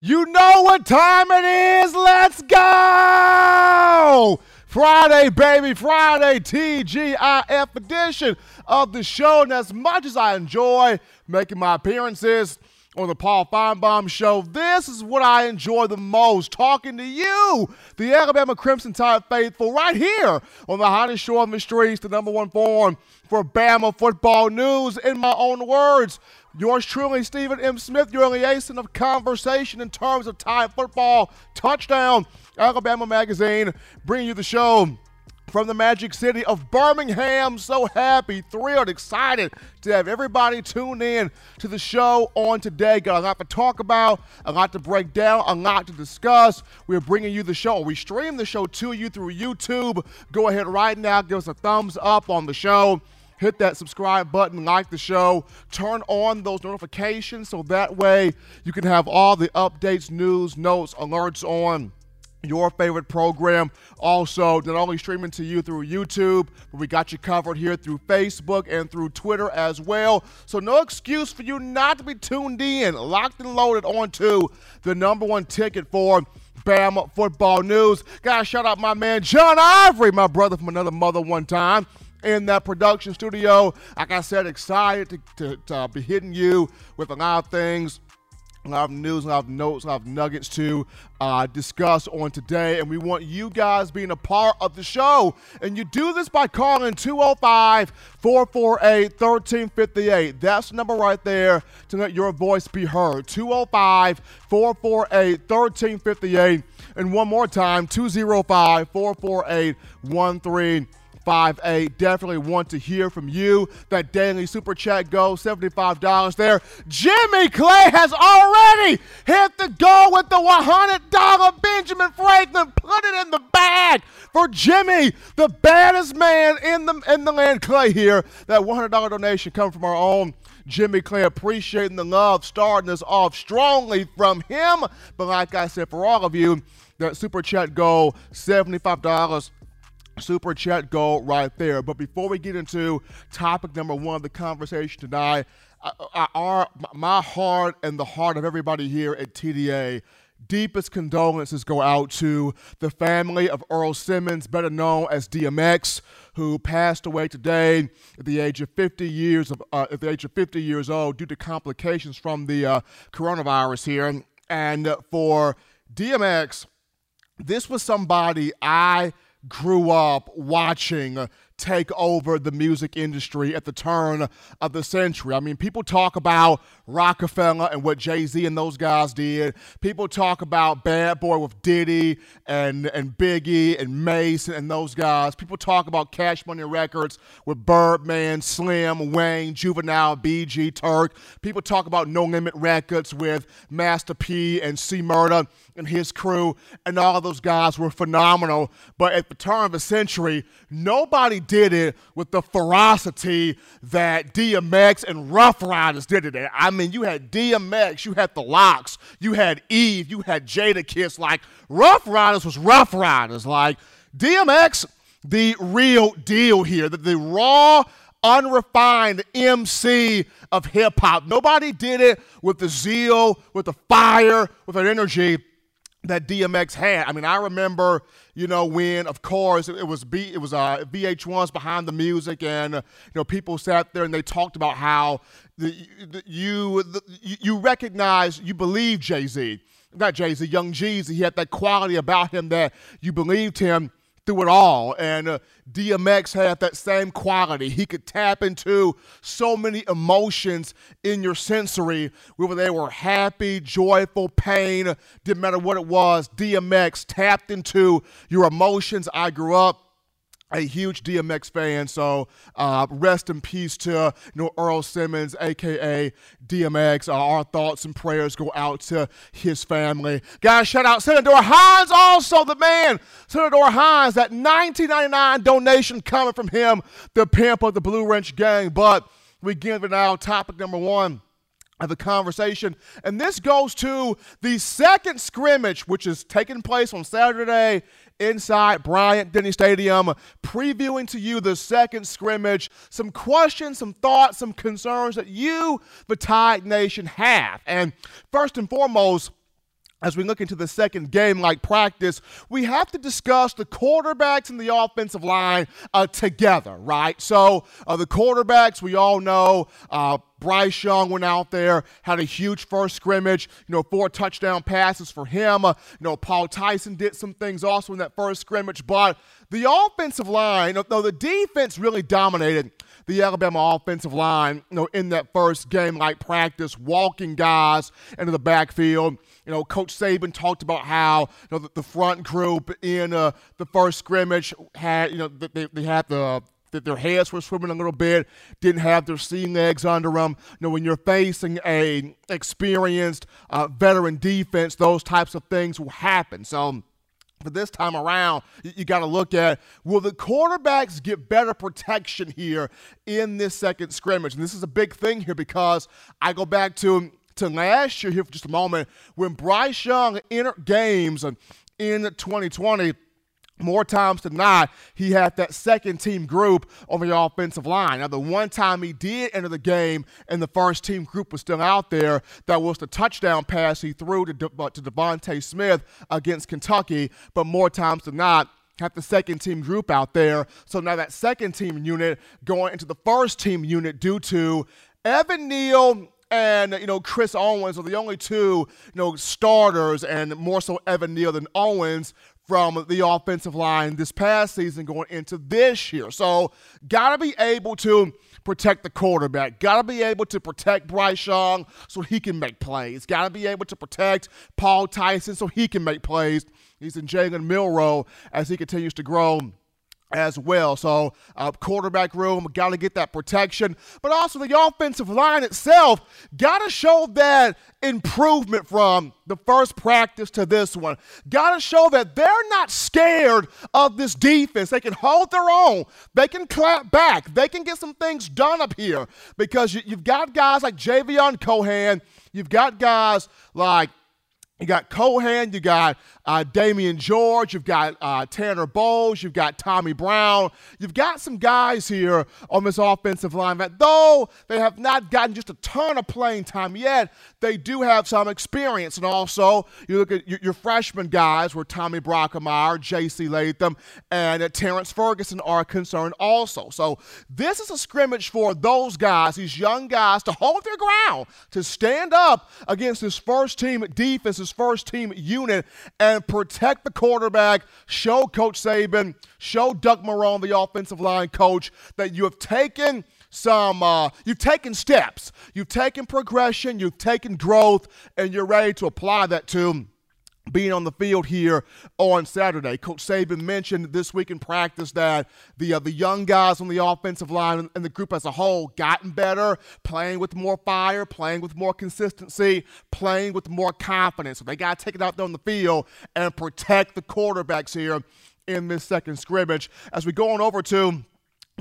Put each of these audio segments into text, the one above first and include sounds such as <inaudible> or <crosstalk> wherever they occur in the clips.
You know what time it is. Let's go. Friday, baby, Friday, TGIF edition of the show. And as much as I enjoy making my appearances on the Paul Finebaum show, this is what I enjoy the most talking to you, the Alabama Crimson Tide faithful, right here on the hottest show on the streets, the number one forum for Bama football news. In my own words, Yours truly, Stephen M. Smith, your liaison of conversation in terms of Tide football. Touchdown, Alabama Magazine, bringing you the show from the magic city of Birmingham. So happy, thrilled, excited to have everybody tune in to the show on today. Got a lot to talk about, a lot to break down, a lot to discuss. We're bringing you the show. We stream the show to you through YouTube. Go ahead right now, give us a thumbs up on the show hit that subscribe button, like the show, turn on those notifications so that way you can have all the updates, news, notes, alerts on your favorite program. Also, not only streaming to you through YouTube, but we got you covered here through Facebook and through Twitter as well. So, no excuse for you not to be tuned in, locked and loaded onto the number one ticket for Bama football news. Gotta shout out my man John Ivory, my brother from another mother one time in that production studio. Like I said, excited to, to, to uh, be hitting you with a lot of things a lot of news, a lot of notes, a lot of nuggets to uh, discuss on today. And we want you guys being a part of the show. And you do this by calling 205 448 1358. That's the number right there to let your voice be heard. 205 448 1358. And one more time 205 448 1358. 5A. Definitely want to hear from you. That daily super chat goes $75 there. Jimmy Clay has already hit the goal with the $100 Benjamin Franklin. Put it in the bag for Jimmy, the baddest man in the in the land. Clay here. That $100 donation coming from our own Jimmy Clay appreciating the love, starting us off strongly from him. But like I said, for all of you, that super chat goal, $75 super chat goal right there. But before we get into topic number one of the conversation tonight, our, my heart and the heart of everybody here at TDA deepest condolences go out to the family of Earl Simmons, better known as DMX, who passed away today at the age of 50 years of uh, at the age of 50 years old due to complications from the uh, coronavirus here. And for DMX, this was somebody I grew up watching take over the music industry at the turn of the century. I mean, people talk about Roc-A-Fella and what Jay Z and those guys did. People talk about Bad Boy with Diddy and, and Biggie and Mason and those guys. People talk about Cash Money Records with Birdman, Slim, Wayne, Juvenile, BG, Turk. People talk about No Limit Records with Master P and C Murder and his crew, and all those guys were phenomenal. But at the turn of the century, nobody did it with the ferocity that DMX and Ruff Ryders did it. I mean, you had DMX, you had the LOX, you had Eve, you had Jadakiss. Like Ruff Ryders was Ruff Ryders. Like DMX, the real deal here, the, the raw unrefined MC of hip hop. Nobody did it with the zeal, with the fire, with an energy that DMX had. I mean, I remember, you know, when of course it was B, it was uh, VH1's behind the music, and uh, you know, people sat there and they talked about how the, the you the, you recognize, you believe Jay Z, not Jay Z, Young Jeezy. He had that quality about him that you believed him through it all. And uh, DMX had that same quality. He could tap into so many emotions in your sensory, whether they were happy, joyful, pain, didn't matter what it was. DMX tapped into your emotions. I grew up a huge DMX fan, so uh, rest in peace to you know Earl Simmons, aka DMX. Uh, our thoughts and prayers go out to his family. Guys, shout out Senator Hines, also the man, Senator Hines. That 1999 donation coming from him, the pimp of the Blue Wrench Gang. But we give it now. Topic number one of the conversation. And this goes to the second scrimmage, which is taking place on Saturday inside Bryant Denny Stadium, previewing to you the second scrimmage, some questions, some thoughts, some concerns that you, the Tide Nation, have. And first and foremost, as we look into the second game like practice, we have to discuss the quarterbacks and the offensive line uh, together, right? So, uh, the quarterbacks, we all know uh, Bryce Young went out there, had a huge first scrimmage, you know, four touchdown passes for him. Uh, you know, Paul Tyson did some things also in that first scrimmage, but the offensive line, though the defense really dominated the Alabama offensive line, you know, in that first game like practice, walking guys into the backfield. You know, Coach Saban talked about how you know the, the front group in uh, the first scrimmage had you know they, they had the that their heads were swimming a little bit, didn't have their sea legs under them. You know, when you're facing a experienced uh, veteran defense, those types of things will happen. So. But this time around, you, got to look at will the quarterbacks get better protection here in this second scrimmage? And this is a big thing here because I go back to to last year here for just a moment when Bryce Young entered games in 2020 more times than not, he had that second team group on the offensive line. Now, the one time he did enter the game and the first team group was still out there, that was the touchdown pass he threw to, De- uh, to DeVonta Smith against Kentucky. But more times than not, have the second team group out there. So now that second team unit going into the first team unit due to Evan Neal and you know Chris Owens are the only two you know starters, and more so Evan Neal than Owens from the offensive line this past season going into this year. So gotta be able to protect the quarterback. Gotta be able to protect Bryce Young so he can make plays. Gotta be able to protect Paul Tyson so he can make plays. He's in Jalen Milroe as he continues to grow as well. So, uh, quarterback room, got to get that protection. But also, the offensive line itself got to show that improvement from the first practice to this one. Got to show that they're not scared of this defense. They can hold their own, they can clap back, they can get some things done up here because you, have got guys like Javion Cohen, you've got guys like you got Cohen, you got uh, Damieon George, you've got uh, Tanner Bowles, you've got Tommy Brown. You've got some guys here on this offensive line that, though they have not gotten just a ton of playing time yet, they do have some experience. And also, you look at your, your freshman guys, where Tommy Brockermyer, J.C. Latham, and uh, Terrence Ferguson are concerned also. So this is a scrimmage for those guys, these young guys, to hold their ground, to stand up against this first team defense this first team unit and protect the quarterback, show Coach Saban, show Doug Marrone, the offensive line coach, that you have taken some uh, you've taken steps. You've taken progression. You've taken growth and you're ready to apply that to being on the field here on Saturday. Coach Saban mentioned this week in practice that the uh, the young guys on the offensive line and the group as a whole gotten better, playing with more fire, playing with more consistency, playing with more confidence. So they got to take it out there on the field and protect the quarterbacks here in this second scrimmage. As we go on over to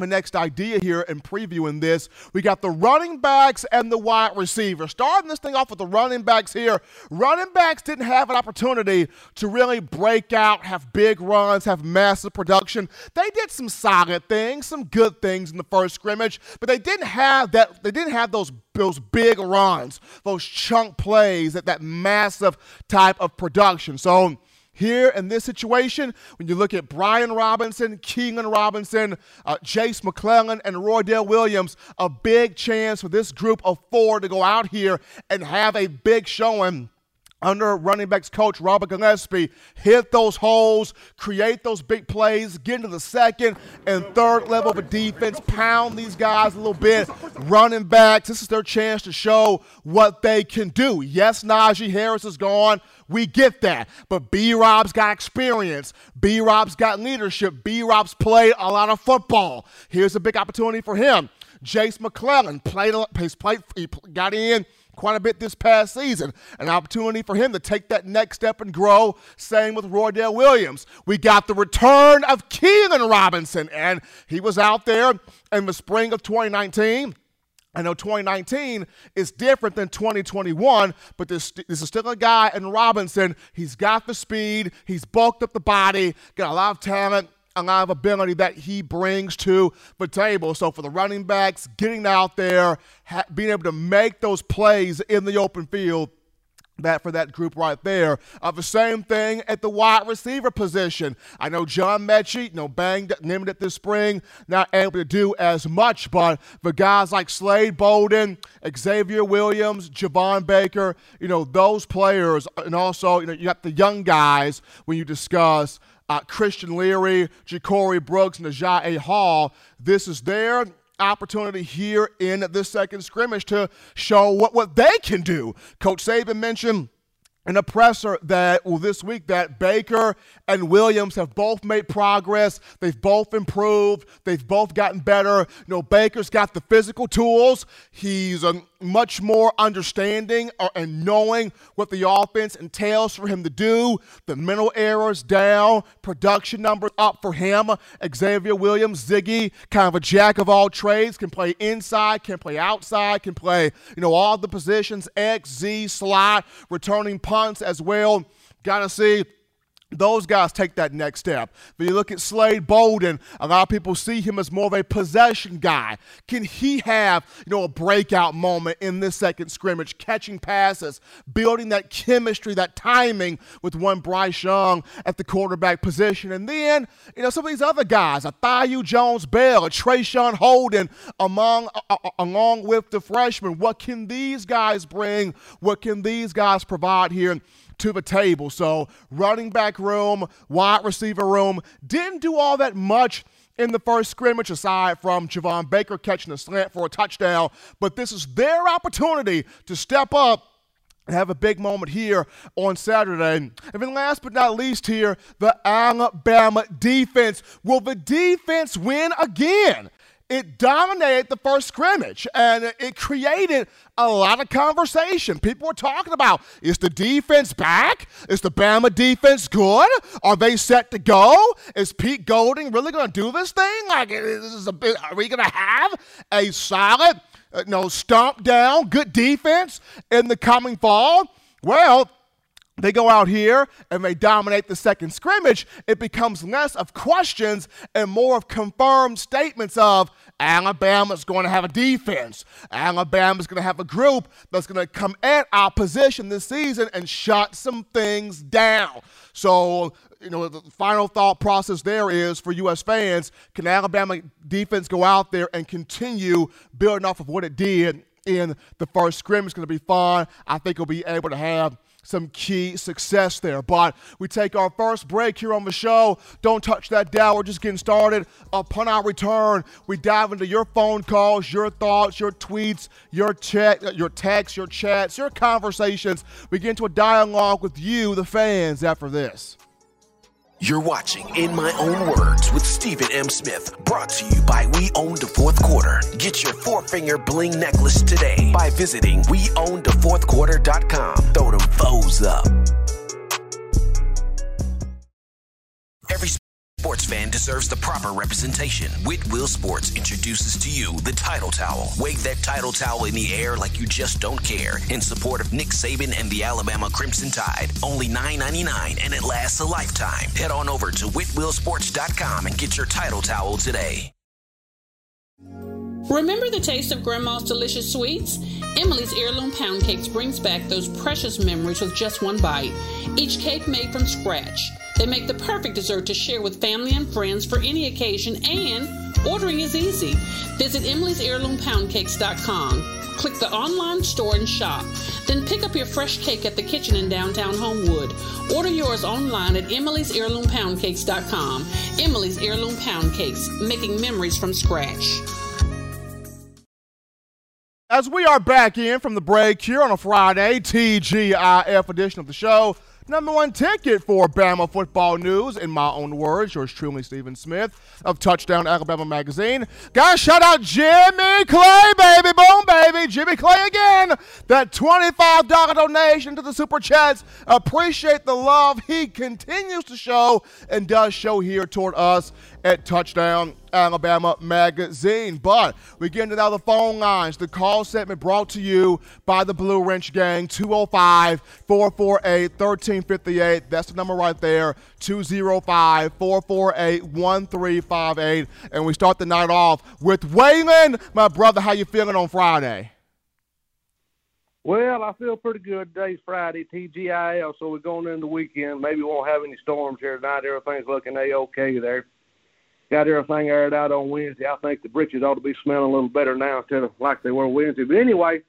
the next idea here in previewing this. We got the running backs and the wide receivers. Starting this thing off with the running backs here. Running backs didn't have an opportunity to really break out, have big runs, have massive production. They did some solid things, some good things in the first scrimmage, but they didn't have that they didn't have those those big runs, those chunk plays, that that massive type of production. So here in this situation, when you look at Brian Robinson, Keilan Robinson, uh, Jase McClellan, and Roydell Williams, a big chance for this group of four to go out here and have a big showing under running backs coach Robert Gillespie, hit those holes, create those big plays, get into the second and third level of a defense, pound these guys a little bit. Running backs, this is their chance to show what they can do. Yes, Najee Harris is gone. We get that. But B Rob's got experience. B Rob's got leadership. B Rob's played a lot of football. Here's a big opportunity for him. Jase McClellan played, played, he got in quite a bit this past season. An opportunity for him to take that next step and grow. Same with Roydell Williams. We got the return of Keilan Robinson, and he was out there in the spring of 2019. I know 2019 is different than 2021, but this, this is still a guy in Robinson. He's got the speed, he's bulked up the body, got a lot of talent a lot of ability that he brings to the table. So for the running backs, getting out there, ha- being able to make those plays in the open field, that for that group right there. Uh, the same thing at the wide receiver position. I know John Metchie, you know, banged limited this spring, not able to do as much, but the guys like Slade Bolden, Xavier Williams, Javon Baker, you know, those players, and also, you know, you got the young guys when you discuss uh, Christian Leary, Ja'Corey Brooks, Agiye Hall. This is their opportunity here in this second scrimmage to show what, what they can do. Coach Saban mentioned an oppressor that well this week that Baker and Williams have both made progress. They've both improved. They've both gotten better. You know, Baker's got the physical tools. He's a much more understanding or, and knowing what the offense entails for him to do. The mental errors down, production numbers up for him. Xavier Williams, Ziggy, kind of a jack of all trades, can play inside, can play outside, can play, you know, all the positions, X, Z, slot, returning punts as well. Gotta see those guys take that next step. When you look at Slade Bolden, a lot of people see him as more of a possession guy. Can he have, you know, a breakout moment in this second scrimmage, catching passes, building that chemistry, that timing with one Bryce Young at the quarterback position? And then, you know, some of these other guys, a Thaiu Jones-Bell, a Traeshon Holden, among uh, along with the freshmen, what can these guys bring? What can these guys provide here? To the table. So, running back room, wide receiver room, didn't do all that much in the first scrimmage, aside from Javon Baker catching a slant for a touchdown. But this is their opportunity to step up and have a big moment here on Saturday. And then last but not least here, the Alabama defense. Will the defense win again? It dominated the first scrimmage and it created a lot of conversation. People were talking about is the defense back? Is the Bama defense good? Are they set to go? Is Pete Golding really going to do this thing? Like, is a bit, are we going to have a solid, uh, no, stomp down, good defense in the coming fall? Well, they go out here and they dominate the second scrimmage, it becomes less of questions and more of confirmed statements of Alabama's going to have a defense. Alabama's going to have a group that's going to come at our position this season and shut some things down. So, you know, the final thought process there is for U.S. fans can Alabama defense go out there and continue building off of what it did in the first scrimmage? It's going to be fun. I think we'll be able to have some key success there. But we take our first break here on the show. Don't touch that dial. We're just getting started. Upon our return, we dive into your phone calls, your thoughts, your tweets, your chat, your texts, your chats, your conversations. We get into a dialogue with you, the fans, after this. You're watching In My Own Words with Stephen M. Smith, brought to you by We Own the Fourth Quarter. Get your four finger bling necklace today by visiting WeOwnTheFourthQuarter.com. Throw them foes up. Every sports fan deserves the proper representation. Whitwill Sports introduces to you the title towel. Wave that title towel in the air like you just don't care in support of Nick Saban and the Alabama Crimson Tide. Only $9.99 and it lasts a lifetime. Head on over to whitwillsports.com and get your title towel today. Remember the taste of Grandma's delicious sweets? Emily's Heirloom Pound Cakes brings back those precious memories with just one bite. Each cake made from scratch. They make the perfect dessert to share with family and friends for any occasion, and ordering is easy. Visit Emily's Heirloom Poundcakes.com. Click the online store and shop. Then pick up your fresh cake at the kitchen in downtown Homewood. Order yours online at Emily's Heirloom Poundcakes.com. Emily's Heirloom Pound Cakes, making memories from scratch. As we are back in from the break here on a Friday, TGIF edition of the show, number one ticket for Bama football news, in my own words, yours truly, Stephen Smith of Touchdown Alabama Magazine. Guys, shout out Jimmy Clay, baby, boom, baby, Jimmy Clay again. That $25 donation to the Super Chats. Appreciate the love he continues to show and does show here toward us at Touchdown Alabama Magazine. But we get into now the phone lines. The call segment brought to you by the Blue Wrench Gang, 205 448 1358. That's the number right there, 205 448 1358. And we start the night off with Waylon. My brother, how you feeling on Friday? Well, I feel pretty good. Today's Friday, TGIL, so we're going into the weekend. Maybe we won't have any storms here tonight. Everything's looking a-okay there. Got everything aired out on Wednesday. I think the britches ought to be smelling a little better now instead of like they were Wednesday. But anyway,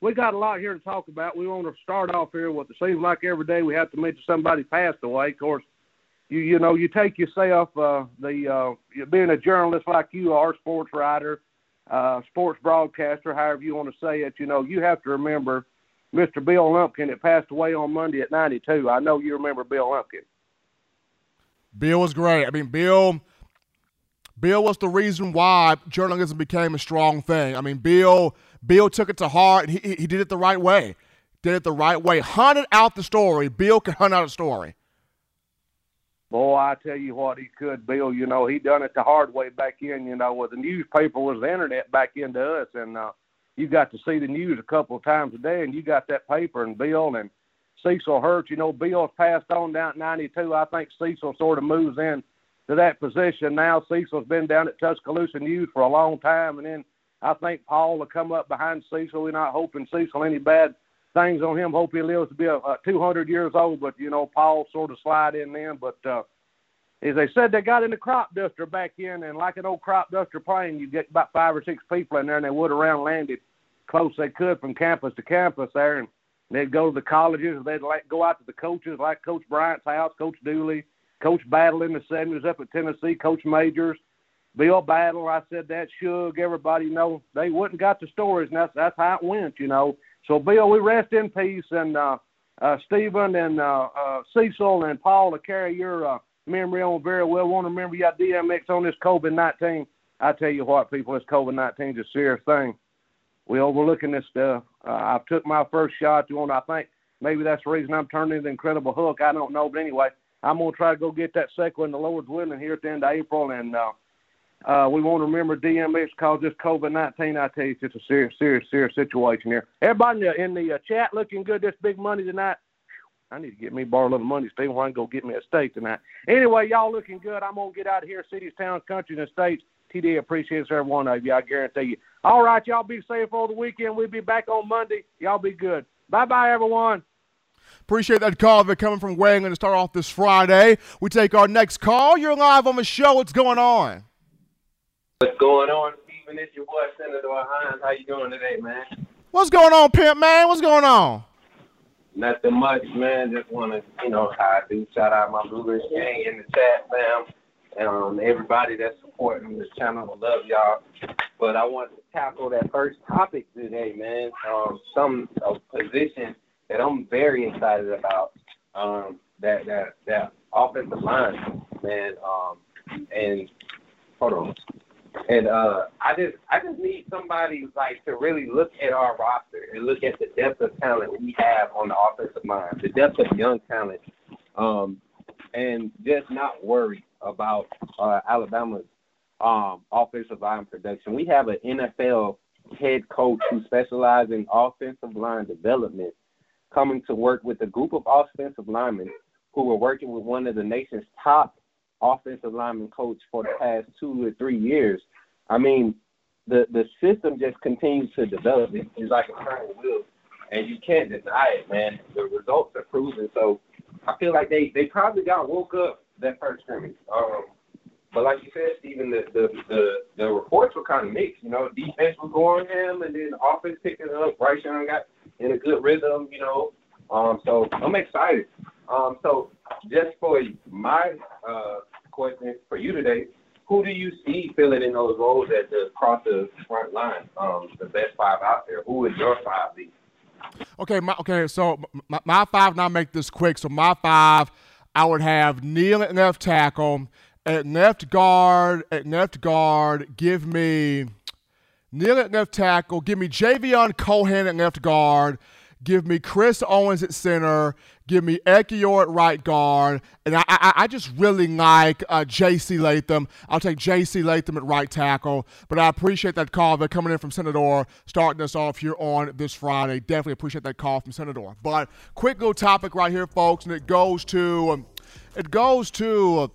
we got a lot here to talk about. We want to start off here with it seems like every day we have to mention somebody passed away. Of course, you you know you take yourself uh, the uh, being a journalist like you are, sports writer, uh, sports broadcaster, however you want to say it. You know you have to remember Mr. Bill Lumpkin that passed away on Monday at 92. I know you remember Bill Lumpkin. Bill was great. I mean, Bill. Bill was the reason why journalism became a strong thing. I mean, Bill Bill took it to heart, he, he did it the right way. Did it the right way. Hunted out the story. Bill could hunt out a story. Boy, I tell you what, he could, Bill. You know, he done it the hard way back in. You know, where the newspaper was the internet back into us, and uh, you got to see the news a couple of times a day, and you got that paper and Bill and Cecil Hurt. You know, Bill's passed on down at 92. I think Cecil sort of moves in to that position now. Cecil's been down at Tuscaloosa News for a long time, and then I think Paul will come up behind Cecil. We're not hoping Cecil any bad things on him. Hope he lives to be a, a 200 years old. But you know, Paul sort of slide in then. But uh, as they said, they got in the crop duster back in, and like an old crop duster plane, you get about five or six people in there, and they would around landed close they could from campus to campus there, and they'd go to the colleges, they'd like go out to the coaches like Coach Bryant's house, Coach Dooley, Coach Battle in the 70s up at Tennessee, Coach Majors Bill Battle, I said that Shug, everybody know they wouldn't got the stories, and that's that's how it went, you know. So Bill, we rest in peace, and uh, uh, Stephen and uh, uh, Cecil and Paul to carry your uh, memory on very well. Want to remember you got DMX on this COVID nineteen. I tell you what, people, this COVID nineteen is a serious thing. We overlooking this stuff. Uh, I took my first shot. You want? I think maybe that's the reason I'm turning the Incredible Hulk. I don't know, but anyway, I'm gonna try to go get that second one, the Lord's willing, here at the end of April, and. uh uh, we want to remember DMX because this COVID 19, I tell you, it's just a serious, serious, serious situation here. Everybody in the, in the uh, chat looking good this big money tonight. I need to get me borrow a little money, Steve. I can go get me a steak tonight. Anyway, y'all looking good. I'm going to get out of here, cities, towns, countries, and states. TD appreciates every one of you. I guarantee you. All right, y'all be safe for the weekend. We'll be back on Monday. Y'all be good. Bye bye, everyone. Appreciate that call that coming from Wayne to start off this Friday. We take our next call. You're live on the show. What's going on? What's going on, Stephen? It's your boy Senator Hines. How you doing today, man? What's going on, Pimp Man? What's going on? Nothing much, man. Just want to, you know, I do shout out my Bluegrass gang in the chat, fam. And um, everybody that's supporting this channel, I love y'all. But I want to tackle that first topic today, man. Um, some position that I'm very excited about. Um, that that that offensive line, man. Um, and hold on. And uh, I just I just need somebody like to really look at our roster and look at the depth of talent we have on the offensive line, the depth of young talent, um, and just not worry about uh, Alabama's um, offensive line production. We have an NFL head coach who specializes in offensive line development, coming to work with a group of offensive linemen who were working with one of the nation's top offensive lineman coach for the past two or three years. I mean, the the system just continues to develop. It's like a turning wheel, and you can't deny it, man. The results are proven. So I feel like they they probably got woke up that first scrimmage. Um, but like you said, Stephen, the the the, the reports were kind of mixed. You know, defense was going him, and then offense picking up. Bryce Young got in a good rhythm. You know, um, so I'm excited. Um, so just for my uh, question for you today, who do you see filling in those roles at the across the front line? Um, the best five out there. Who would your five be? Okay, my, okay. So my, my five. Now make this quick. So my five, I would have Neal at left tackle, at left guard, at left guard. Give me Neal at left tackle. Give me Javion Cohen at left guard. Give me Chris Owens at center. Give me Ekiyor at right guard. And I, I, I just really like uh, J.C. Latham. I'll take J.C. Latham at right tackle. But I appreciate that call. They're coming in from Senator, starting us off here on this Friday. Definitely appreciate that call from Senator. But quick little topic right here, folks, and it goes to, um, it goes to, uh,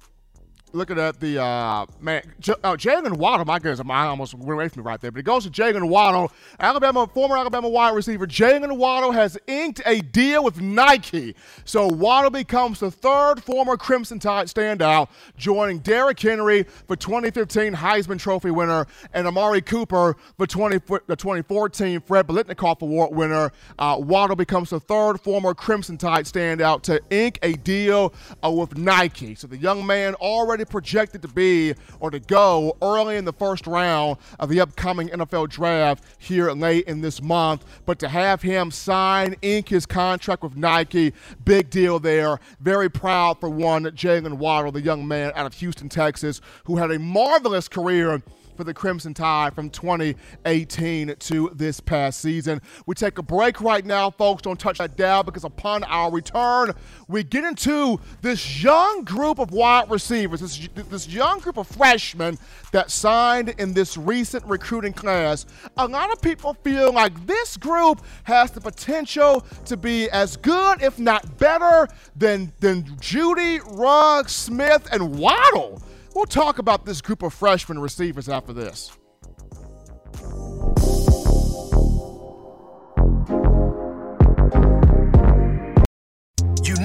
looking at the uh, man, J- uh, Jaylen Waddle. My goodness, I almost went away from me right there. But it goes to Jaylen Waddle, Alabama former Alabama wide receiver. Jaylen Waddle has inked a deal with Nike, so Waddle becomes the third former Crimson Tide standout, joining Derrick Henry, the 2015 Heisman Trophy winner, and Amari Cooper, the 20 the 2014 Fred Biletnikoff Award winner. Uh, Waddle becomes the third former Crimson Tide standout to ink a deal uh, with Nike. So the young man already projected to be or to go early in the first round of the upcoming NFL draft here late in this month. But to have him sign, ink his contract with Nike, big deal there. Very proud for one, Jaylen Waddle, the young man out of Houston, Texas, who had a marvelous career for the Crimson Tide from 2018 to this past season. We take a break right now, folks. Don't touch that dial because upon our return, we get into this young group of wide receivers, this, this young group of freshmen that signed in this recent recruiting class. A lot of people feel like this group has the potential to be as good, if not better, than, than Jeudy, Ruggs, Smith, and Waddle. We'll talk about this group of freshman receivers after this.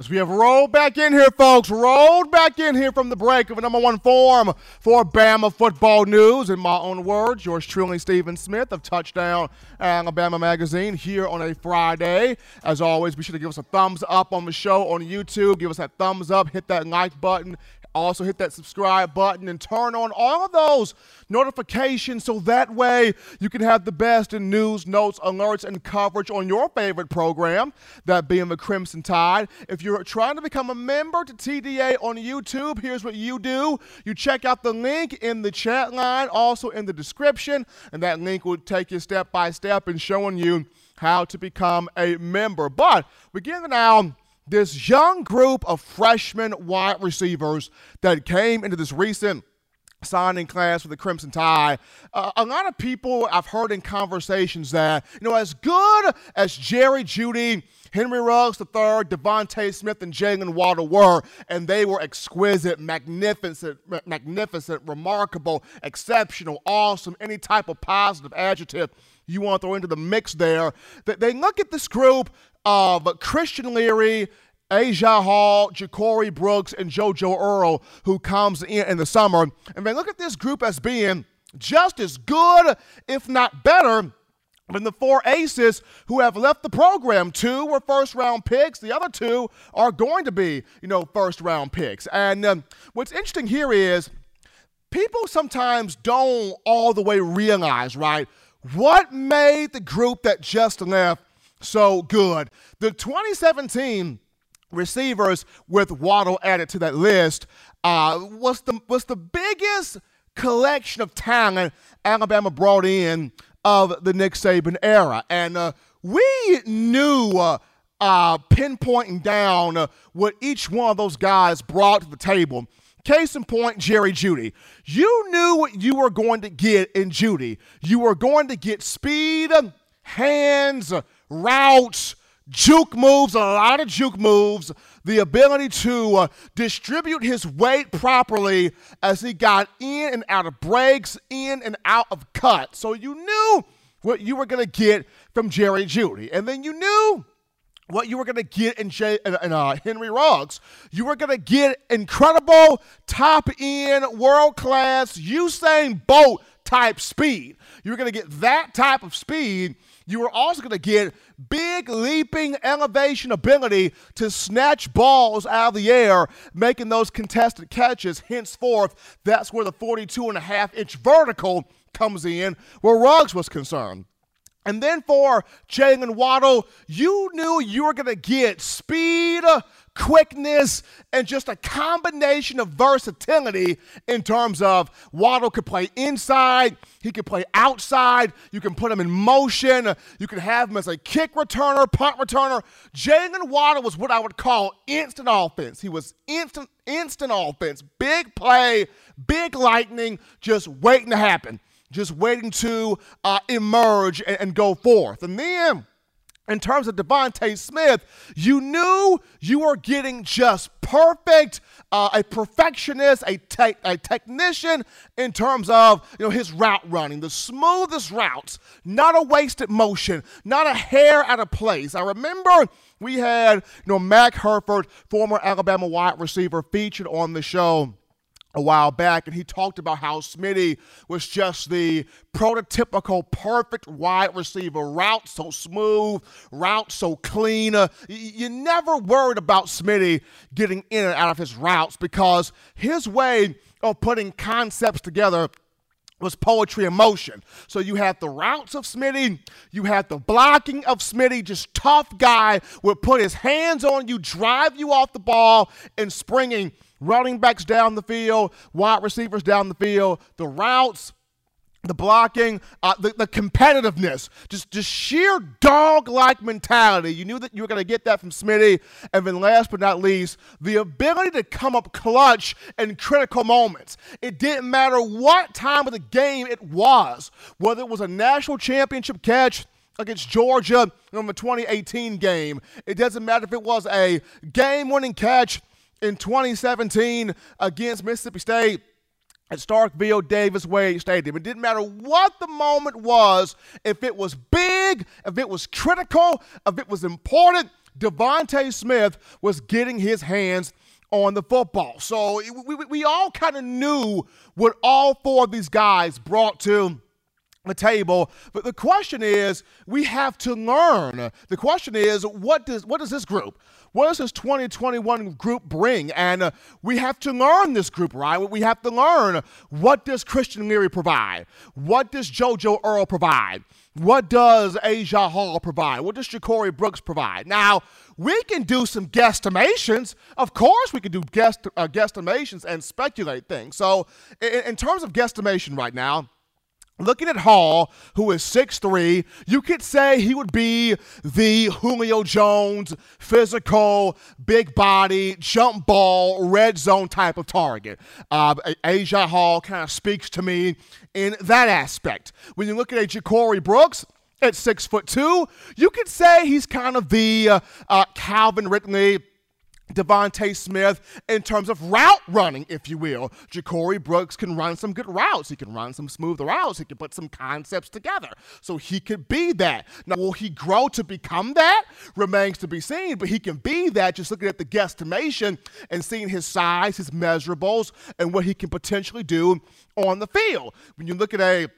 As we have rolled back in here, folks, rolled back in here from the break of a number one form for Bama football news. In my own words, yours truly, Stephen Smith of Touchdown Alabama Magazine, here on a Friday. As always, be sure to give us a thumbs up on the show on YouTube. Give us that thumbs up, hit that like button, also, hit that subscribe button and turn on all of those notifications so that way you can have the best in news, notes, alerts, and coverage on your favorite program, that being the Crimson Tide. If you're trying to become a member to TDA on YouTube, here's what you do you check out the link in the chat line, also in the description, and that link will take you step by step in showing you how to become a member. But we're now this young group of freshman wide receivers that came into this recent signing class for the Crimson Tide. Uh, a lot of people I've heard in conversations that, you know, as good as Jerry Jeudy, Henry Ruggs III, DeVonta Smith, and Jaylen Waddle were, and they were exquisite, magnificent, magnificent, remarkable, exceptional, awesome, any type of positive adjective you want to throw into the mix there. That they look at this group of Christian Leary, Agiye Hall, Ja'Corey Brooks, and JoJo Earle, who comes in in the summer. And they look at this group as being just as good, if not better, than the four aces who have left the program. Two were first round picks. The other two are going to be, you know, first round picks. And um, what's interesting here is people sometimes don't all the way realize, right, what made the group that just left so good. The 2017 receivers with Waddle added to that list uh, was the was the biggest collection of talent Alabama brought in of the Nick Saban era, and uh, we knew. Uh, uh, pinpointing down uh, what each one of those guys brought to the table. Case in point, Jerry Jeudy. You knew what you were going to get in Jeudy. You were going to get speed, hands, routes, juke moves, a lot of juke moves, the ability to uh, distribute his weight properly as he got in and out of breaks, in and out of cuts. So you knew what you were going to get from Jerry Jeudy. And then you knew what you were going to get in, Jay, in, in uh, Henry Ruggs. You were going to get incredible, top end, world class, Usain Bolt type speed. You're going to get that type of speed. You are also going to get big leaping elevation ability to snatch balls out of the air, making those contested catches. Henceforth, that's where the 42 and a half inch vertical comes in, where Ruggs was concerned. And then for Jaylen Waddle, you knew you were going to get speed, quickness, and just a combination of versatility in terms of Waddle could play inside, he could play outside, you can put him in motion, you can have him as a kick returner, punt returner. Jaylen Waddle was what I would call instant offense. He was instant, instant offense, big play, big lightning, just waiting to happen just waiting to uh, emerge and, and, go forth. And then, in terms of DeVonta Smith, you knew you were getting just perfect, uh, a perfectionist, a, te- a technician in terms of you know his route running, the smoothest routes, not a wasted motion, not a hair out of place. I remember we had you know Mac Herford, former Alabama wide receiver, featured on the show a while back, and he talked about how Smitty was just the prototypical perfect wide receiver. Route so smooth, route so clean. Uh, you never worried about Smitty getting in and out of his routes because his way of putting concepts together was poetry in motion. So you had the routes of Smitty, you had the blocking of Smitty, just tough guy would put his hands on you, drive you off the ball, and springing running backs down the field, wide receivers down the field, the routes, the blocking, uh, the, the competitiveness, just, just sheer dog like mentality. You knew that you were going to get that from Smitty. And then, last but not least, the ability to come up clutch in critical moments. It didn't matter what time of the game it was, whether it was a national championship catch against Georgia in the 2018 game. It doesn't matter if it was a game winning catch in 2017 against Mississippi State at Starkville Davis Wade Stadium. It didn't matter what the moment was, if it was big, if it was critical, if it was important, DeVonta Smith was getting his hands on the football. So we, we, we all kind of knew what all four of these guys brought to the table. But the question is, we have to learn. The question is, what does what does this group? What does this 2021 group bring? And uh, we have to learn this group, right? We have to learn what does Christian Leary provide? What does JoJo Earle provide? What does Agiye Hall provide? What does Ja'Corey Brooks provide? Now, we can do some guesstimations. Of course, we can do guest, uh, guesstimations and speculate things. So, in, in terms of guesstimation right now, Looking at Hall, who is 6'3, you could say he would be the Julio Jones, physical, big body, jump ball, red zone type of target. Uh, Agiye Hall kind of speaks to me in that aspect. When you look at a Ja'Corey Brooks, at six foot two, you could say he's kind of the uh, uh, Calvin Ridley DeVonta Smith in terms of route running, if you will. Ja'Corey Brooks can run some good routes. He can run some smooth routes. He can put some concepts together. So he could be that. Now, will he grow to become that? Remains to be seen, but he can be that just looking at the guesstimation and seeing his size, his measurables, and what he can potentially do on the field. When you look at a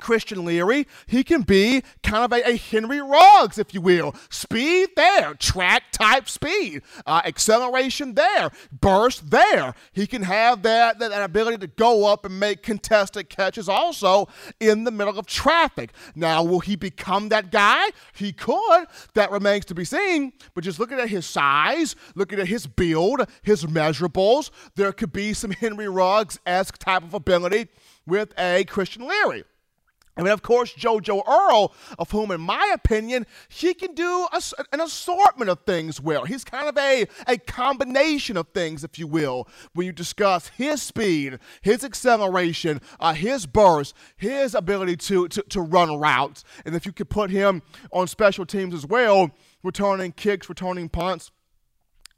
Christian Leary, he can be kind of a, a, Henry Ruggs, if you will. Speed there, track type speed, uh, acceleration there, burst there. He can have that, that, that ability to go up and make contested catches also in the middle of traffic. Now, will he become that guy? He could. That remains to be seen. But just looking at his size, looking at his build, his measurables, there could be some Henry Ruggs esque type of ability with a Christian Leary. I mean, of course, JoJo Earle, of whom, in my opinion, he can do a, an assortment of things well. He's kind of a, a combination of things, if you will, when you discuss his speed, his acceleration, uh, his burst, his ability to, to, to run routes. And if you could put him on special teams as well, returning kicks, returning punts,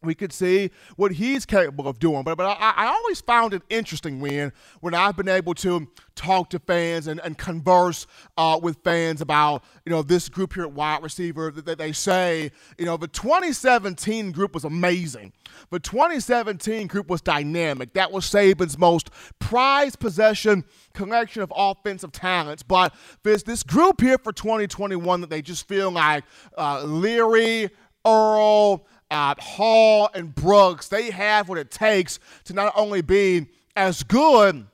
we could see what he's capable of doing. But, but I, I, always found it interesting when when I've been able to talk to fans and, and converse uh, with fans about you know this group here at wide receiver that, that they say you know the 2017 group was amazing. The 2017 group was dynamic. That was Saban's most prized possession collection of offensive talents. But there's this group here for 2021 that they just feel like uh, Leary, Earle uh, Hall and Brooks, they have what it takes to not only be as good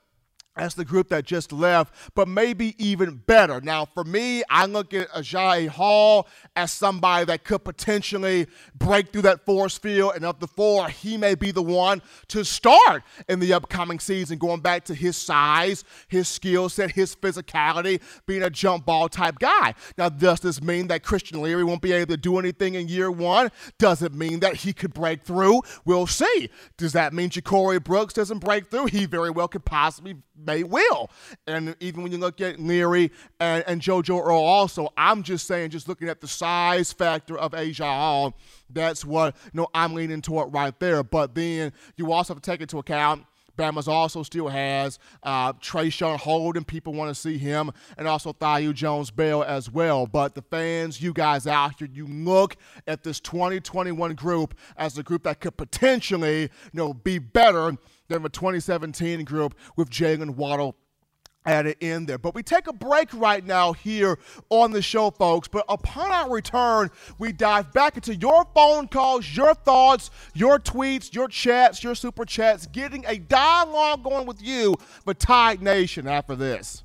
as the group that just left, but maybe even better. Now, for me, I look at Agiye Hall as somebody that could potentially break through that force field, and of the four, he may be the one to start in the upcoming season, going back to his size, his skill set, his physicality, being a jump ball type guy. Now, does this mean that Christian Leary won't be able to do anything in year one? Does it mean that he could break through? We'll see. Does that mean Ja'Corey Brooks doesn't break through? He very well could possibly may will. And even when you look at Leary and, and JoJo Earle also, I'm just saying, just looking at the size factor of Agiye Hall, that's what you know I'm leaning toward right there. But then you also have to take into account Bama's also still has uh, Traeshon Holden. People want to see him, and also Thaddeus Jones Bell as well. But the fans, you guys out here, you look at this 2021 group as a group that could potentially, you know, be better than the 2017 group with Jaylen Waddle added in there. But we take a break right now here on the show, folks. But upon our return, we dive back into your phone calls, your thoughts, your tweets, your chats, your super chats, getting a dialogue going with you, the Tide Nation after this.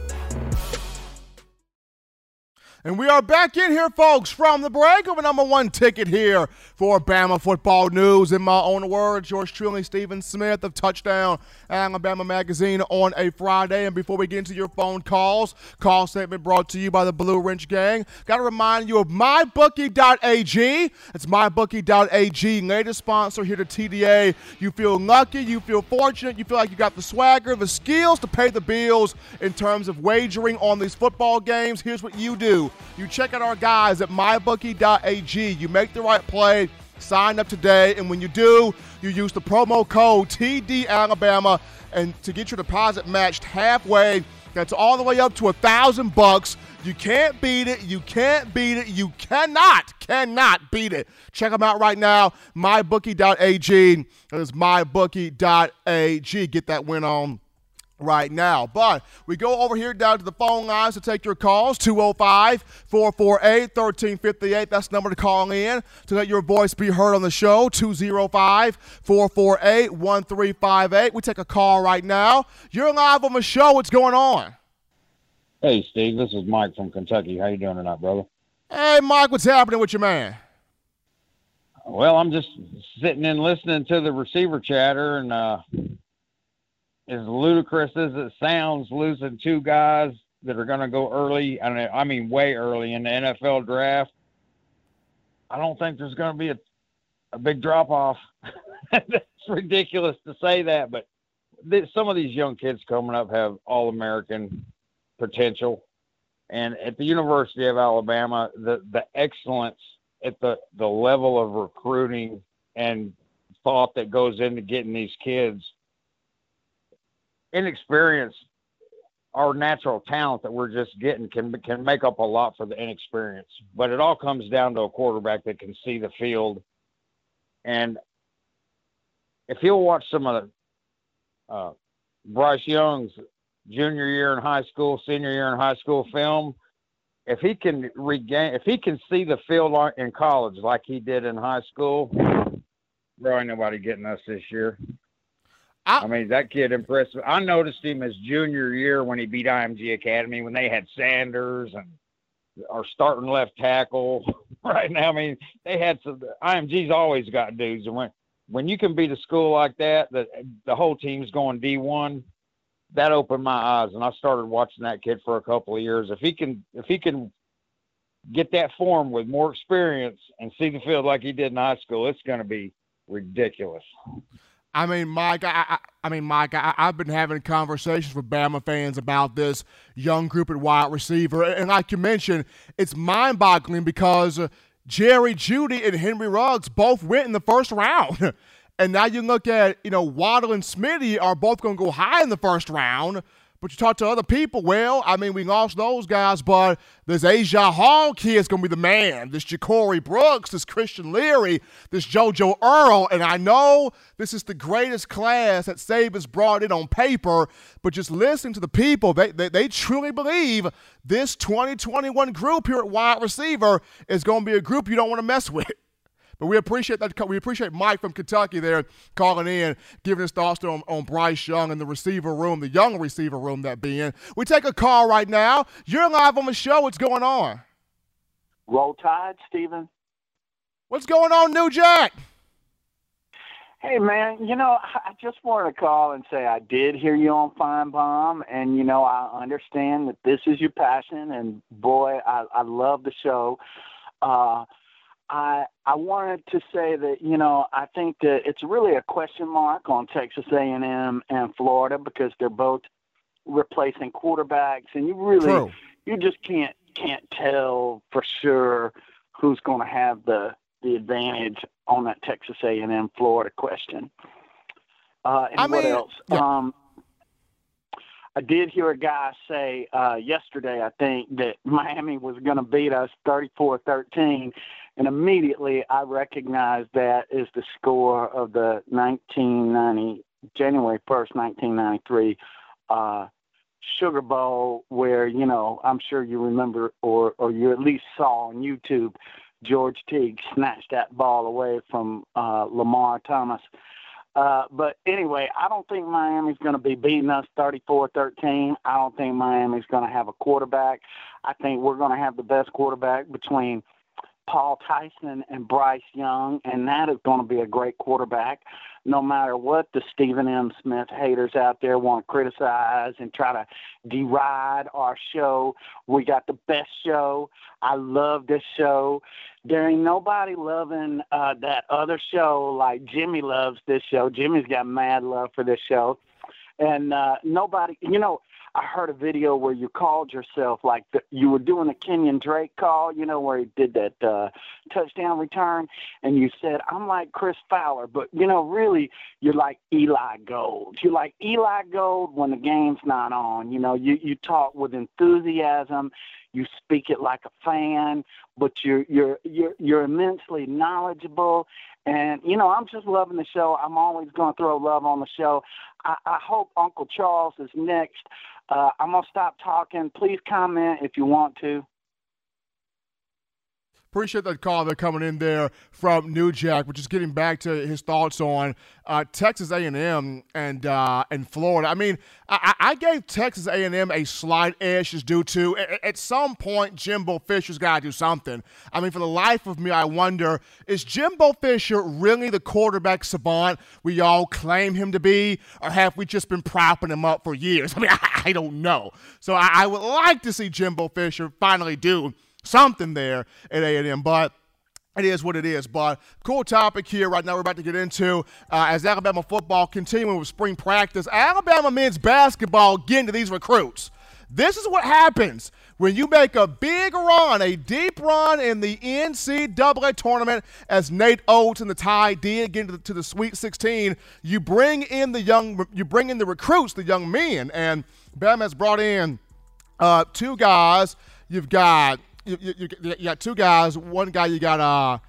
And we are back in here, folks, from the break of a number one ticket here for Bama football news. In my own words, yours truly, Stephen Smith of Touchdown Alabama Magazine on a Friday. And before we get into your phone calls, call statement brought to you by the Blue Wrench Gang. Got to remind you of mybookie.ag. It's mybookie.ag, latest sponsor here to TDA. You feel lucky, you feel fortunate, you feel like you got the swagger, the skills to pay the bills in terms of wagering on these football games. Here's what you do you check out our guys at mybookie.ag. You make the right play, sign up today, and when you do, you use the promo code TD Alabama and to get your deposit matched halfway. That's all the way up to a thousand bucks. You can't beat it. You can't beat it. You cannot, cannot beat it. Check them out right now. MyBookie.ag. That is MyBookie.ag. Get that win on right now. But we go over here down to the phone lines to take your calls 205 448 1358. That's the number to call in to let your voice be heard on the show 205 448 1358. We take a call right now. You're live on the show. What's going on? Hey, Steve. This is Mike from Kentucky. How you doing tonight, brother? Hey, Mike. What's happening with your man? Well, I'm just sitting and listening to the receiver chatter and uh, as ludicrous as it sounds, losing two guys that are going to go early, I, I mean way early in the NFL draft. I don't think there's going to be a, a big drop off. it's <laughs> ridiculous to say that, but th- some of these young kids coming up have all American potential. And at the University of Alabama, the, the excellence at the, the level of recruiting and thought that goes into getting these kids inexperienced our natural talent that we're just getting can can make up a lot for the inexperience. But it all comes down to a quarterback that can see the field. And if you'll watch some of the uh, Bryce Young's junior year in high school, senior year in high school film, if he can regain, if he can see the field in college like he did in high school, ain't nobody getting us this year. I, I, mean, that kid impressed me. I noticed him his junior year when he beat IMG Academy when they had Sanders and our starting left tackle. <laughs> right now, I mean, they had some. IMG's always got dudes, and when when you can beat a school like that, that the whole team's going D one, that opened my eyes, and I started watching that kid for a couple of years. If he can, if he can get that form with more experience and see the field like he did in high school, it's going to be ridiculous. I mean, Mike. I, I, I mean, Mike. I, have been having conversations with Bama fans about this young group at wide receiver, and like you mentioned, it's mind-boggling because uh, Jerry Jeudy and Henry Ruggs both went in the first round, <laughs> and now you look at you know Waddle and Smitty are both going to go high in the first round. But you talk to other people, well, I mean, we lost those guys, but this Agiye Hall kid's going to be the man. This Ja'Corey Brooks, this Christian Leary, this JoJo Earle. And I know this is the greatest class that Saban's brought in on paper, but just listening to the people, they, they, they truly believe this 2021 group here at wide receiver is going to be a group you don't want to mess with. <laughs> But we appreciate that. We appreciate Mike from Kentucky there calling in, giving his thoughts on, on Bryce Young and the receiver room, the young receiver room that being. We take a call right now. You're live on the show. What's going on? Roll Tide, Stephen. What's going on, New Jack? Hey man, you know, I just wanted to call and say I did hear you on Finebaum, and you know I understand that this is your passion, and boy, I, I love the show. Uh, I I wanted to say that you know I think that it's really a question mark on Texas A&M and Florida because they're both replacing quarterbacks, and you really True. you just can't can't tell for sure who's going to have the the advantage on that Texas A&M Florida question. Uh, and I what mean, else? Yeah. Um, I did hear a guy say uh, yesterday, I think, that Miami was going to beat us 34 13. And immediately I recognized that as the score of the 1990, January 1st, 1993 uh, Sugar Bowl, where, you know, I'm sure you remember or, or you at least saw on YouTube George Teague snatched that ball away from uh, Lamar Thomas. Uh, but anyway, I don't think Miami's going to be beating us 34-13. I don't think Miami's going to have a quarterback. I think we're going to have the best quarterback between – Paul Tyson and Bryce Young, and that is going to be a great quarterback. No matter what the Stephen M. Smith haters out there want to criticize and try to deride our show, we got the best show. I love this show. There ain't nobody loving uh, that other show like Jimmy loves this show. Jimmy's got mad love for this show. And uh, nobody, you know, I heard a video where you called yourself like the, you were doing a Kenyon Drake call, you know, where he did that uh, touchdown return, and you said, "I'm like Chris Fowler," but you know, really, you're like Eli Gold. You're like Eli Gold when the game's not on. You know, you you talk with enthusiasm, you speak it like a fan, but you're you're you're you're immensely knowledgeable. And you know, I'm just loving the show. I'm always going to throw love on the show. I, I hope Uncle Charles is next. Uh, I'm going to stop talking. Please comment if you want to. Appreciate that call. They're coming in there from New Jack, which is getting back to his thoughts on uh, Texas A&M and uh, and Florida. I mean, I, I gave Texas A&M a slight edge just due to at, at some point Jimbo Fisher's got to do something. I mean, for the life of me, I wonder is Jimbo Fisher really the quarterback savant we all claim him to be, or have we just been propping him up for years? <laughs> I mean, I, I don't know. So I, I would like to see Jimbo Fisher finally do something there at A&M. But it is what it is. But cool topic here right now we're about to get into uh, as Alabama football continuing with spring practice. Alabama men's basketball getting to these recruits. This is what happens when you make a big run, a deep run in the NCAA tournament, as Nate Oats and the Tide did get to the, to the Sweet 16. You bring in the young, you bring in the recruits, the young men, and Bama has brought in uh, two guys. You've got you, you, you, got two guys. One guy you got uh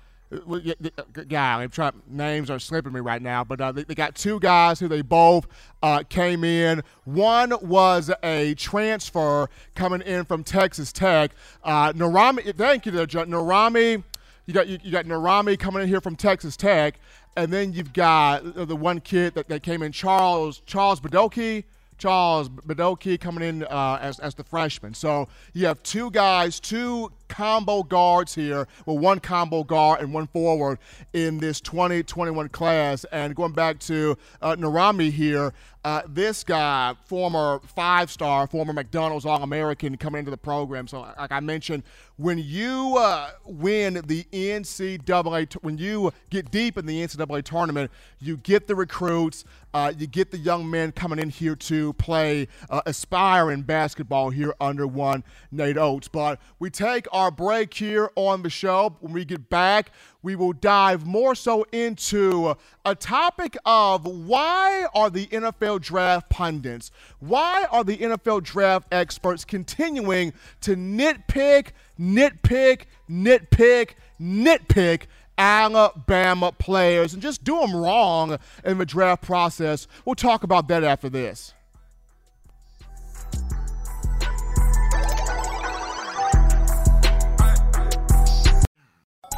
guy. I'm trying. Names are slipping me right now, but uh, they, they, got two guys who they both uh, came in. One was a transfer coming in from Texas Tech. Uh, Narami, thank you, there, Narami. You got you, you, got Narami coming in here from Texas Tech, and then you've got the one kid that, that came in, Charles Charles Badoki. Charles Badoki coming in uh, as, as the freshman. So you have two guys, two combo guards here, with one combo guard and one forward in this 2021 class. And going back to uh, Narami here, uh, this guy, former five star, former McDonald's All American, coming into the program. So, like I mentioned, when you uh, win the NCAA, when you get deep in the NCAA tournament, you get the recruits, uh, you get the young men coming in here to play uh, aspiring basketball here under one Nate Oats. But we take our break here on the show. When we get back, we will dive more so into a topic of why are the NFL draft pundits, why are the NFL draft experts continuing to nitpick, nitpick, nitpick, nitpick Alabama players and just do them wrong in the draft process. We'll talk about that after this.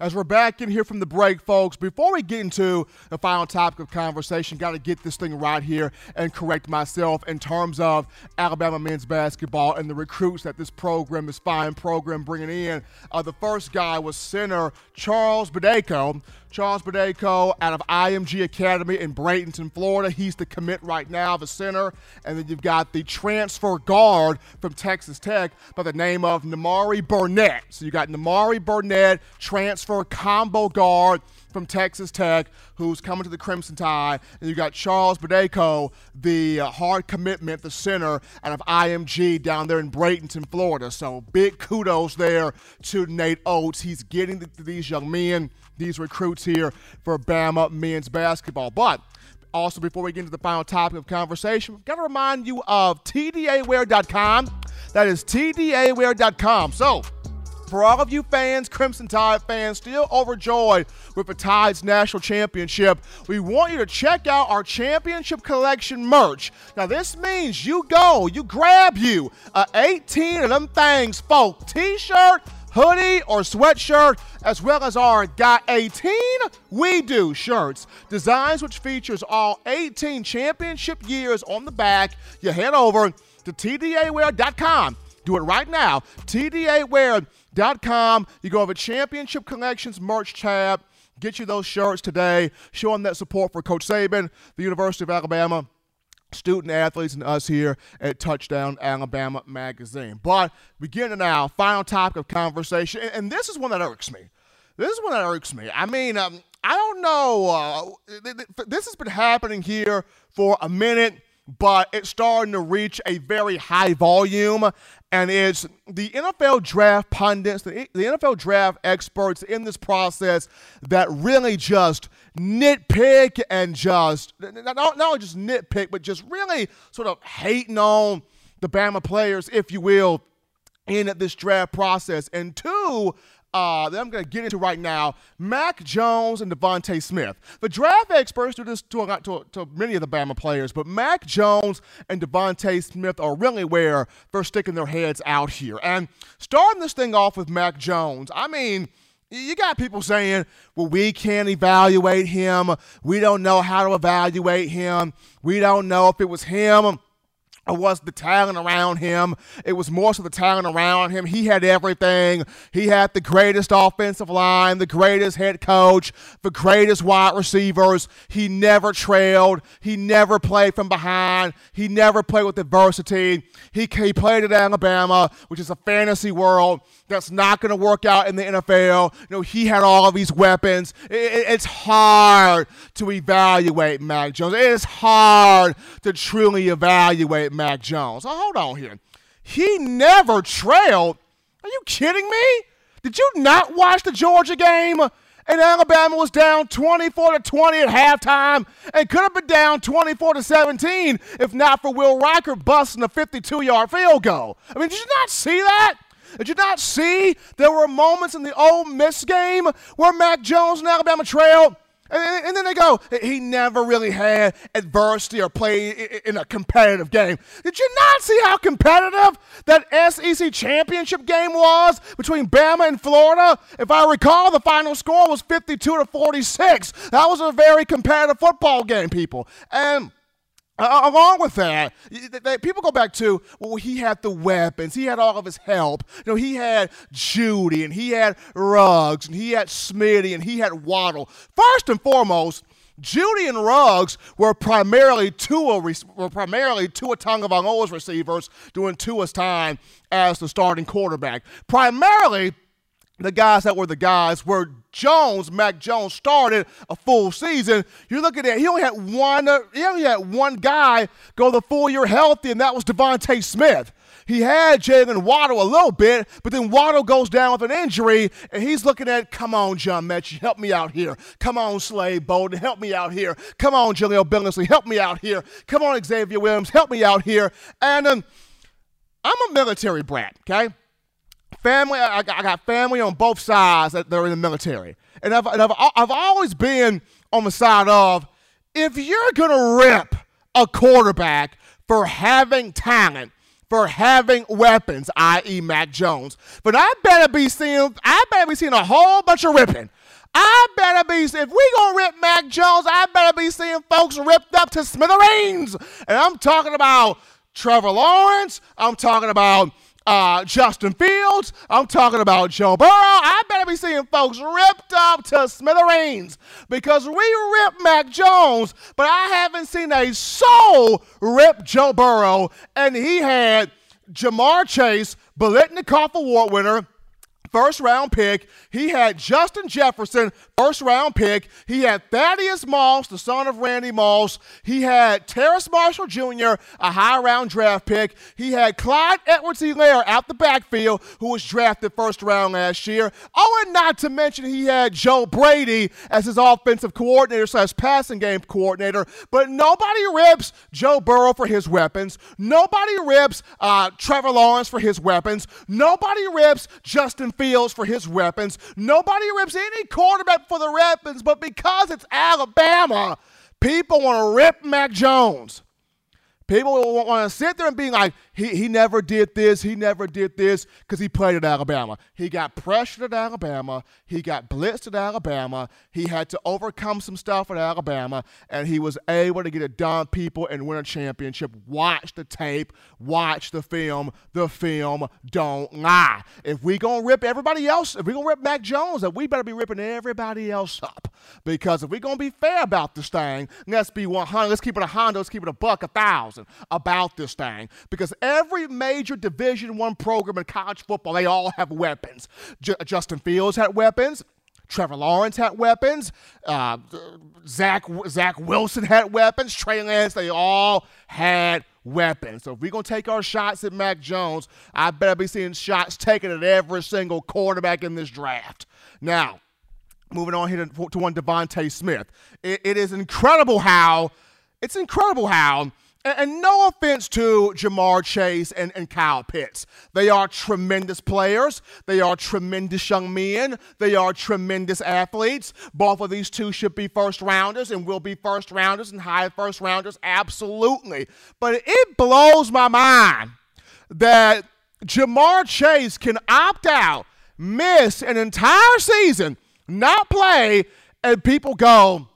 As we're back in here from the break, folks, before we get into the final topic of conversation, got to get this thing right here and correct myself in terms of Alabama men's basketball and the recruits that this program, this fine program, bringing in. Uh, the first guy was center Charles Bediako. Charles Bediako out of IMG Academy in Bradenton, Florida. He's the commit right now, the center. And then you've got the transfer guard from Texas Tech by the name of Nimari Burnett. So you got Nimari Burnett, transfer combo guard from Texas Tech, who's coming to the Crimson Tide. And you got Charles Bediako, the uh, hard commitment, the center out of IMG down there in Bradenton, Florida. So big kudos there to Nate Oats. He's getting to these young men these recruits here for Bama men's basketball. But also, before we get into the final topic of conversation, we've got to remind you of TDAwear.com. That is TDAwear.com. So, for all of you fans, Crimson Tide fans, still overjoyed with the Tide's national championship, we want you to check out our championship collection merch. Now, this means you go, you grab you a 18 of them things, folk t shirt hoodie or sweatshirt, as well as our Got 18 We Do shirts. Designs which features all 18 championship years on the back. You head over to TDAwear.com. Do it right now. TDAwear.com. You go over Championship Collections merch tab. Get you those shirts today. Showing that support for Coach Saban, the University of Alabama student athletes and us here at Touchdown Alabama Magazine. But beginning now, final topic of conversation, and this is one that irks me. This is one that irks me. I mean, um, I don't know. Uh, this has been happening here for a minute but it's starting to reach a very high volume. And it's the NFL draft pundits, the, the NFL draft experts in this process that really just nitpick and just, not, not only just nitpick, but just really sort of hating on the Bama players, if you will, in this draft process. And two, uh, that I'm going to get into right now Mac Jones and DeVonta Smith. The draft experts do this to, to, to, many of the Bama players, but Mac Jones and DeVonta Smith are really where they're sticking their heads out here. And starting this thing off with Mac Jones, I mean, you got people saying, well, we can't evaluate him. We don't know how to evaluate him. We don't know if it was him was the talent around him. It was more so the talent around him. He had everything. He had the greatest offensive line, the greatest head coach, the greatest wide receivers. He never trailed. He never played from behind. He never played with adversity. He, he played at Alabama, which is a fantasy world that's not going to work out in the NFL. You know, he had all of these weapons. It, it, it's hard to evaluate Mac Jones. It is hard to truly evaluate Mac Jones. Oh, hold on here. He never trailed. Are you kidding me? Did you not watch the Georgia game? And Alabama was down 24 to 20 at halftime and could have been down 24 to 17 if not for Will Reichard busting a 52 yard field goal. I mean, did you not see that? Did you not see there were moments in the Ole Miss game where Mac Jones and Alabama trailed? And, and, then they go, he never really had adversity or played in a competitive game. Did you not see how competitive that SEC championship game was between Bama and Florida? If I recall, the final score was 52 to 46. That was a very competitive football game, people. And uh, along with that, people go back to well, he had the weapons, he had all of his help. You know, he had Jeudy, and he had Ruggs and he had Smitty and he had Waddle. First and foremost, Jeudy and Ruggs were primarily Tua were primarily Tua Tagovailoa's receivers during Tua's time as the starting quarterback. Primarily the guys that were the guys were Jones, Mac Jones started a full season. You're looking at he only had one he only had one guy go the full year healthy, and that was DeVonta Smith. He had Jaylen Waddle a little bit, but then Waddle goes down with an injury, and he's looking at, come on, John Metchie, help me out here. Come on, Slade Bolden, help me out here. Come on, Jahleel Billingsley, help me out here. Come on, Xavier Williams, help me out here. And um, I'm a military brat, okay? Family. I, I, got family on both sides that they're in the military, and I've, and I've, I've always been on the side of if you're gonna rip a quarterback for having talent, for having weapons, i.e., Mac Jones, but I better be seeing I better be seeing a whole bunch of ripping. I better be if we gonna rip Mac Jones, I better be seeing folks ripped up to smithereens, and I'm talking about Trevor Lawrence. I'm talking about uh, Justin Fields. I'm talking about Joe Burrow. I better be seeing folks ripped up to smithereens because we ripped Mac Jones, but I haven't seen a soul rip Joe Burrow. And he had Ja'Marr Chase, Biletnikoff Award winner, first round pick. He had Justin Jefferson, first round pick. He had Thaddeus Moss, the son of Randy Moss. He had Terrace Marshall Jr., a high round draft pick. He had Clyde Edwards Helaire out the backfield, who was drafted first round last year. Oh, and not to mention he had Joe Brady as his offensive coordinator slash passing game coordinator. But nobody rips Joe Burrow for his weapons. Nobody rips uh, Trevor Lawrence for his weapons. Nobody rips Justin Fields for his weapons. Nobody rips any quarterback for the weapons, but because it's Alabama, people want to rip Mac Jones. People want to sit there and be like, he, he never did this. He never did this because he played at Alabama. He got pressured at Alabama. He got blitzed at Alabama. He had to overcome some stuff at Alabama, and he was able to get it done, people, and win a championship. Watch the tape. Watch the film. The film don't lie. If we gonna rip everybody else, if we gonna rip Mac Jones, then we better be ripping everybody else up. Because if we gonna be fair about this thing, let's be 100. Let's keep it a Honda. Let's keep it a buck, a thousand about this thing. Because every major Division One program in college football, they all have weapons. J- Justin Fields had weapons. Trevor Lawrence had weapons. Uh, Zach Zach Wilson had weapons. Trey Lance, they all had weapons. So if we're gonna take our shots at Mac Jones, I better be seeing shots taken at every single quarterback in this draft. Now, moving on here to, to one DeVonta Smith. It, it is incredible how it's incredible how and, no offense to Ja'Marr Chase and, and Kyle Pitts. They are tremendous players. They are tremendous young men. They are tremendous athletes. Both of these two should be first rounders and will be first rounders and high first rounders, absolutely. But it blows my mind that Ja'Marr Chase can opt out, miss an entire season, not play, and people go,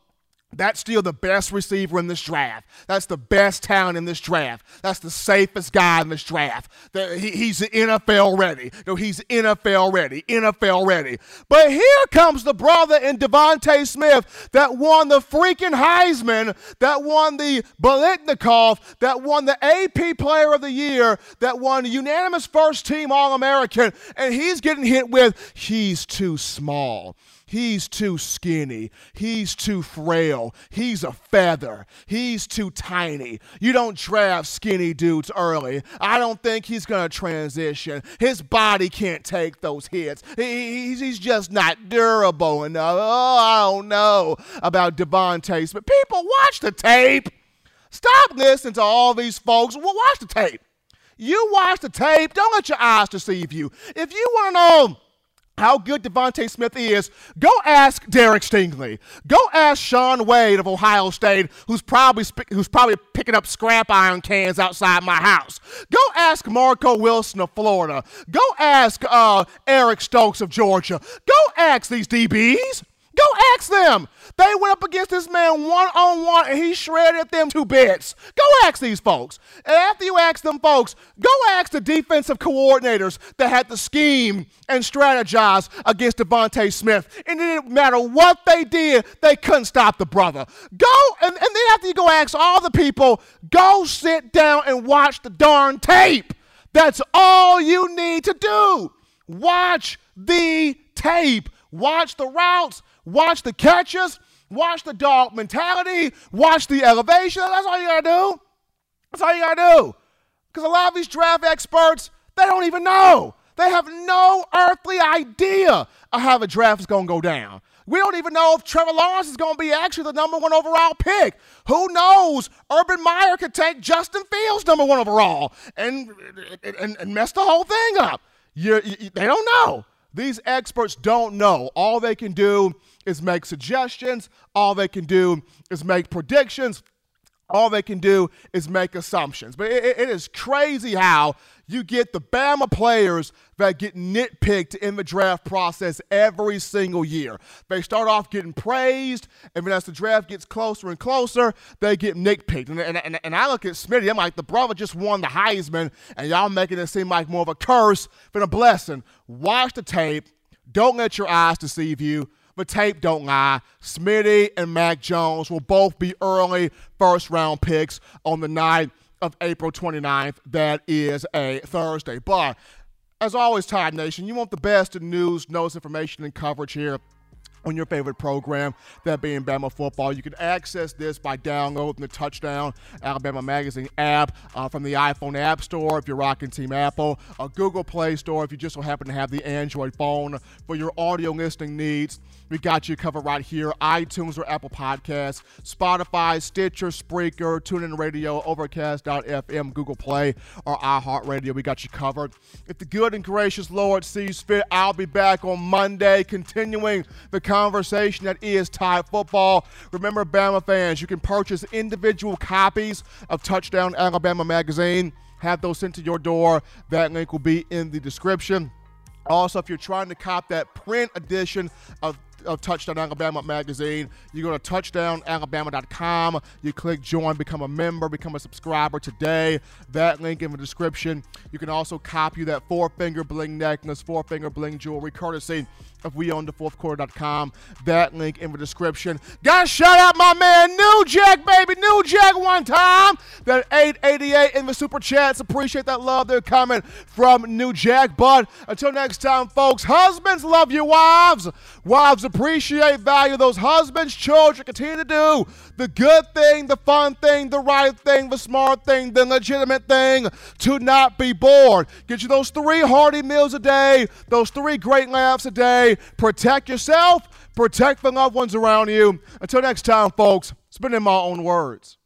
that's still the best receiver in this draft. That's the best talent in this draft. That's the safest guy in this draft. The, he, he's NFL ready. No, he's NFL ready. NFL ready. But here comes the brother in DeVonta Smith that won the freaking Heisman, that won the Biletnikoff, that won the AP Player of the Year, that won unanimous first team All American, and he's getting hit with he's too small. He's too skinny. He's too frail. He's a feather. He's too tiny. You don't draft skinny dudes early. I don't think he's going to transition. His body can't take those hits. He's just not durable enough. Oh, I don't know about DeVonta But People, watch the tape. Stop listening to all these folks. Watch the tape. You watch the tape. Don't let your eyes deceive you. If you want to know how good DeVonta Smith is, go ask Derek Stingley. Go ask Shaun Wade of Ohio State, who's probably who's probably picking up scrap iron cans outside my house. Go ask Marco Wilson of Florida. Go ask uh, Eric Stokes of Georgia. Go ask these DBs. Go ask them. They went up against this man one on one and he shredded them to bits. Go ask these folks. And after you ask them folks, go ask the defensive coordinators that had to scheme and strategize against DeVonta Smith. And it didn't matter what they did, they couldn't stop the brother. Go, and, and then after you go ask all the people, go sit down and watch the darn tape. That's all you need to do. Watch the tape. Watch the routes watch the catches, watch the dog mentality, watch the elevation. That's all you gotta do. That's all you gotta do. Because a lot of these draft experts, they don't even know. They have no earthly idea of how the draft is gonna go down. We don't even know if Trevor Lawrence is going to be actually the number one overall pick. Who knows? Urban Meyer could take Justin Fields number one overall and and, and mess the whole thing up. You, you, they don't know. These experts don't know. All they can do is make suggestions. All they can do is make predictions. All they can do is make assumptions. But it, it is crazy how you get the Bama players that get nitpicked in the draft process every single year. They start off getting praised, and then as the draft gets closer and closer, they get nitpicked. And, and, and, and I look at Smitty, I'm like, the brother just won the Heisman, and y'all making it seem like more of a curse than a blessing. Watch the tape. Don't let your eyes deceive you. The tape don't lie. Smitty and Mac Jones will both be early first round picks on the night of April 29th. That is a Thursday. But as always, Tide Nation, you want the best in news, notes, information, and coverage here on your favorite program, that being Bama football. You can access this by downloading the Touchdown Alabama Magazine app uh, from the iPhone App Store if you're rocking Team Apple, a Google Play Store if you just so happen to have the Android phone for your audio listening needs. We got you covered right here. iTunes or Apple Podcasts, Spotify, Stitcher, Spreaker, TuneIn Radio, Overcast.fm, Google Play, or iHeartRadio. We got you covered. If the good and gracious Lord sees fit, I'll be back on Monday continuing the conversation that is Tide football. Remember, Bama fans, you can purchase individual copies of Touchdown Alabama magazine have those sent to your door. That link will be in the description. Also, if you're trying to cop that print edition of of Touchdown Alabama magazine. You go to touchdownalabama.com. You click join, become a member, become a subscriber today. That link in the description. You can also copy that four finger bling necklace, four finger bling jewelry, courtesy of we own the fourth quarter.com. That link in the description. Gotta shout out my man New Jack, baby. New Jack one time. That 888 in the super chats. Appreciate that love. They're coming from New Jack. But until next time, folks, husbands love your wives. Wives appreciate, value those husbands. Children continue to do the good thing, the fun thing, the right thing, the smart thing, the legitimate thing to not be bored. Get you those three hearty meals a day, those three great laughs a day. Protect yourself, protect the loved ones around you. Until next time, folks, spend in my own words.